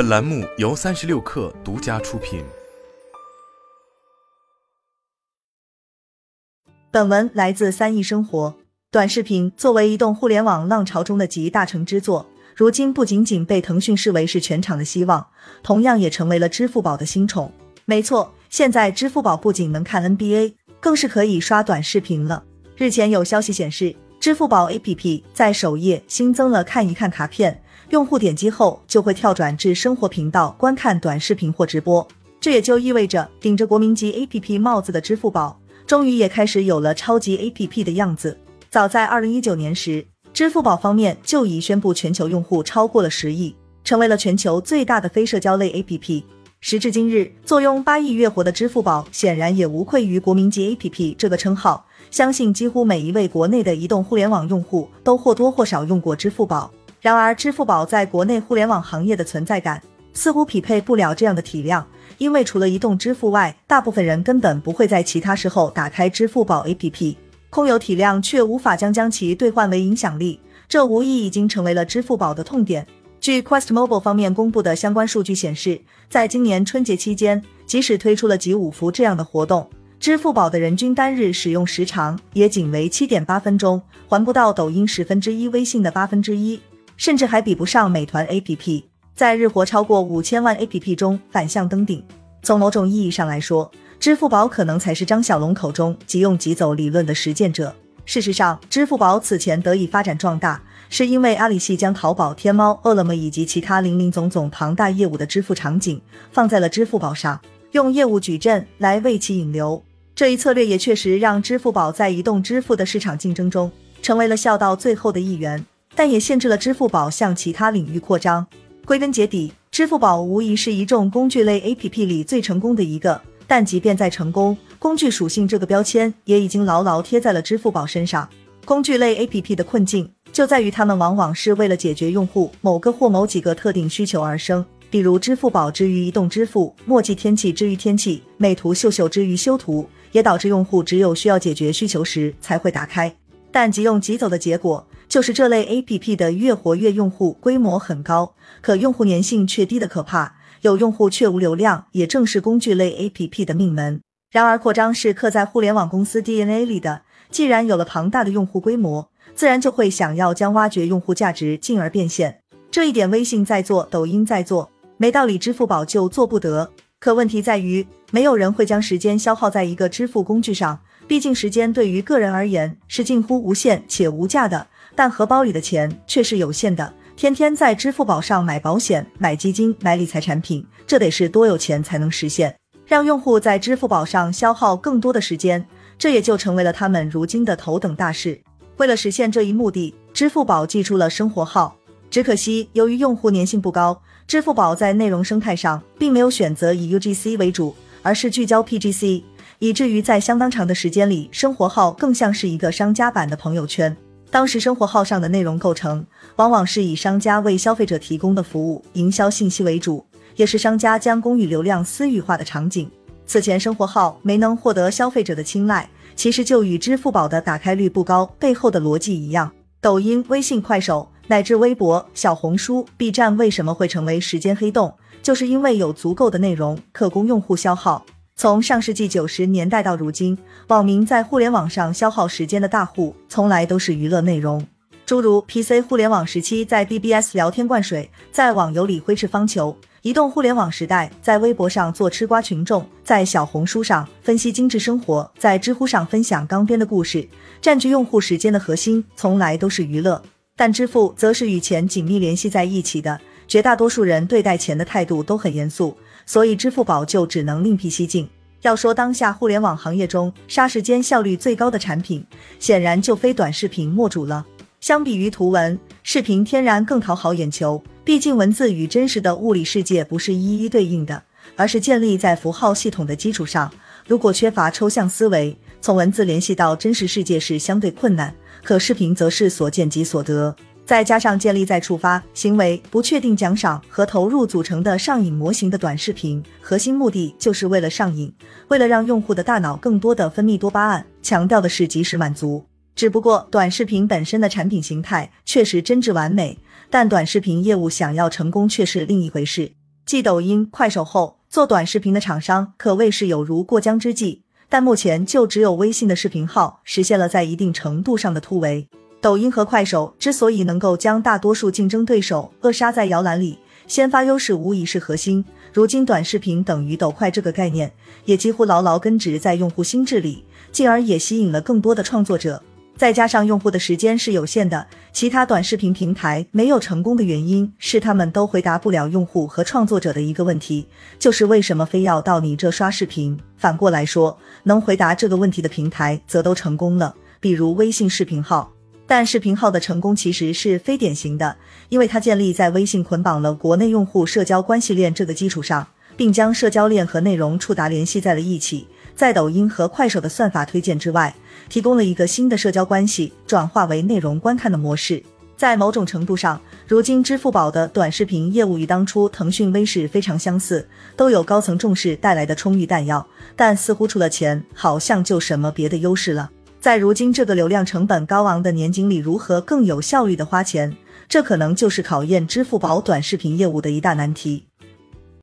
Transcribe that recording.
本栏目由三十六氪独家出品。本文来自三亿生活。短视频作为移动互联网浪潮中的集大成之作，如今不仅仅被腾讯视为是全场的希望，同样也成为了支付宝的新宠。没错，现在支付宝不仅能看 NBA，更是可以刷短视频了。日前有消息显示，支付宝 APP 在首页新增了看一看卡片，用户点击后就会跳转至生活频道观看短视频或直播。这也就意味着，顶着国民级 APP 帽子的支付宝，终于也开始有了超级 APP 的样子。早在二零一九年时，支付宝方面就已宣布全球用户超过了十亿，成为了全球最大的非社交类 APP。时至今日，坐拥八亿月活的支付宝显然也无愧于国民级 APP 这个称号。相信几乎每一位国内的移动互联网用户都或多或少用过支付宝。然而，支付宝在国内互联网行业的存在感似乎匹配不了这样的体量，因为除了移动支付外，大部分人根本不会在其他时候打开支付宝 APP。空有体量，却无法将将其兑换为影响力，这无疑已经成为了支付宝的痛点。据 Quest Mobile 方面公布的相关数据显示，在今年春节期间，即使推出了集五福这样的活动，支付宝的人均单日使用时长也仅为七点八分钟，还不到抖音十分之一、微信的八分之一，甚至还比不上美团 APP，在日活超过五千万 APP 中反向登顶。从某种意义上来说，支付宝可能才是张小龙口中即用即走理论的实践者。事实上，支付宝此前得以发展壮大，是因为阿里系将淘宝、天猫、饿了么以及其他零零总总庞大业务的支付场景放在了支付宝上，用业务矩阵来为其引流。这一策略也确实让支付宝在移动支付的市场竞争中成为了笑到最后的一员，但也限制了支付宝向其他领域扩张。归根结底，支付宝无疑是一众工具类 APP 里最成功的一个。但即便再成功，工具属性这个标签也已经牢牢贴在了支付宝身上。工具类 APP 的困境就在于，它们往往是为了解决用户某个或某几个特定需求而生，比如支付宝之于移动支付，墨迹天气之于天气，美图秀秀之于修图，也导致用户只有需要解决需求时才会打开。但即用即走的结果，就是这类 APP 的越活跃用户规模很高，可用户粘性却低的可怕。有用户却无流量，也正是工具类 APP 的命门。然而，扩张是刻在互联网公司 DNA 里的。既然有了庞大的用户规模，自然就会想要将挖掘用户价值进而变现。这一点，微信在做，抖音在做，没道理支付宝就做不得。可问题在于，没有人会将时间消耗在一个支付工具上。毕竟，时间对于个人而言是近乎无限且无价的，但荷包里的钱却是有限的。天天在支付宝上买保险、买基金、买理财产品，这得是多有钱才能实现？让用户在支付宝上消耗更多的时间，这也就成为了他们如今的头等大事。为了实现这一目的，支付宝寄出了生活号。只可惜，由于用户粘性不高，支付宝在内容生态上并没有选择以 UGC 为主，而是聚焦 PGC，以至于在相当长的时间里，生活号更像是一个商家版的朋友圈。当时生活号上的内容构成，往往是以商家为消费者提供的服务、营销信息为主，也是商家将公域流量私域化的场景。此前生活号没能获得消费者的青睐，其实就与支付宝的打开率不高背后的逻辑一样。抖音、微信、快手乃至微博、小红书、B 站为什么会成为时间黑洞，就是因为有足够的内容可供用户消耗。从上世纪九十年代到如今，网民在互联网上消耗时间的大户，从来都是娱乐内容。诸如 PC 互联网时期在 BBS 聊天灌水，在网游里挥斥方遒；移动互联网时代在微博上做吃瓜群众，在小红书上分析精致生活，在知乎上分享钢边的故事，占据用户时间的核心，从来都是娱乐。但支付则是与钱紧密联系在一起的，绝大多数人对待钱的态度都很严肃。所以，支付宝就只能另辟蹊径。要说当下互联网行业中杀时间效率最高的产品，显然就非短视频莫属了。相比于图文，视频天然更讨好眼球。毕竟，文字与真实的物理世界不是一一对应的，而是建立在符号系统的基础上。如果缺乏抽象思维，从文字联系到真实世界是相对困难。可视频则是所见即所得。再加上建立在触发、行为、不确定奖赏和投入组成的上瘾模型的短视频，核心目的就是为了上瘾，为了让用户的大脑更多的分泌多巴胺，强调的是及时满足。只不过短视频本身的产品形态确实真挚完美，但短视频业务想要成功却是另一回事。继抖音、快手后，做短视频的厂商可谓是有如过江之鲫。但目前就只有微信的视频号实现了在一定程度上的突围。抖音和快手之所以能够将大多数竞争对手扼杀在摇篮里，先发优势无疑是核心。如今短视频等于抖快这个概念，也几乎牢牢根植在用户心智里，进而也吸引了更多的创作者。再加上用户的时间是有限的，其他短视频平台没有成功的原因是他们都回答不了用户和创作者的一个问题，就是为什么非要到你这刷视频？反过来说，能回答这个问题的平台则都成功了，比如微信视频号。但视频号的成功其实是非典型的，因为它建立在微信捆绑了国内用户社交关系链这个基础上，并将社交链和内容触达联系在了一起。在抖音和快手的算法推荐之外，提供了一个新的社交关系转化为内容观看的模式。在某种程度上，如今支付宝的短视频业务与当初腾讯微视非常相似，都有高层重视带来的充裕弹药。但似乎除了钱，好像就什么别的优势了。在如今这个流量成本高昂的年景里，如何更有效率的花钱，这可能就是考验支付宝短视频业务的一大难题。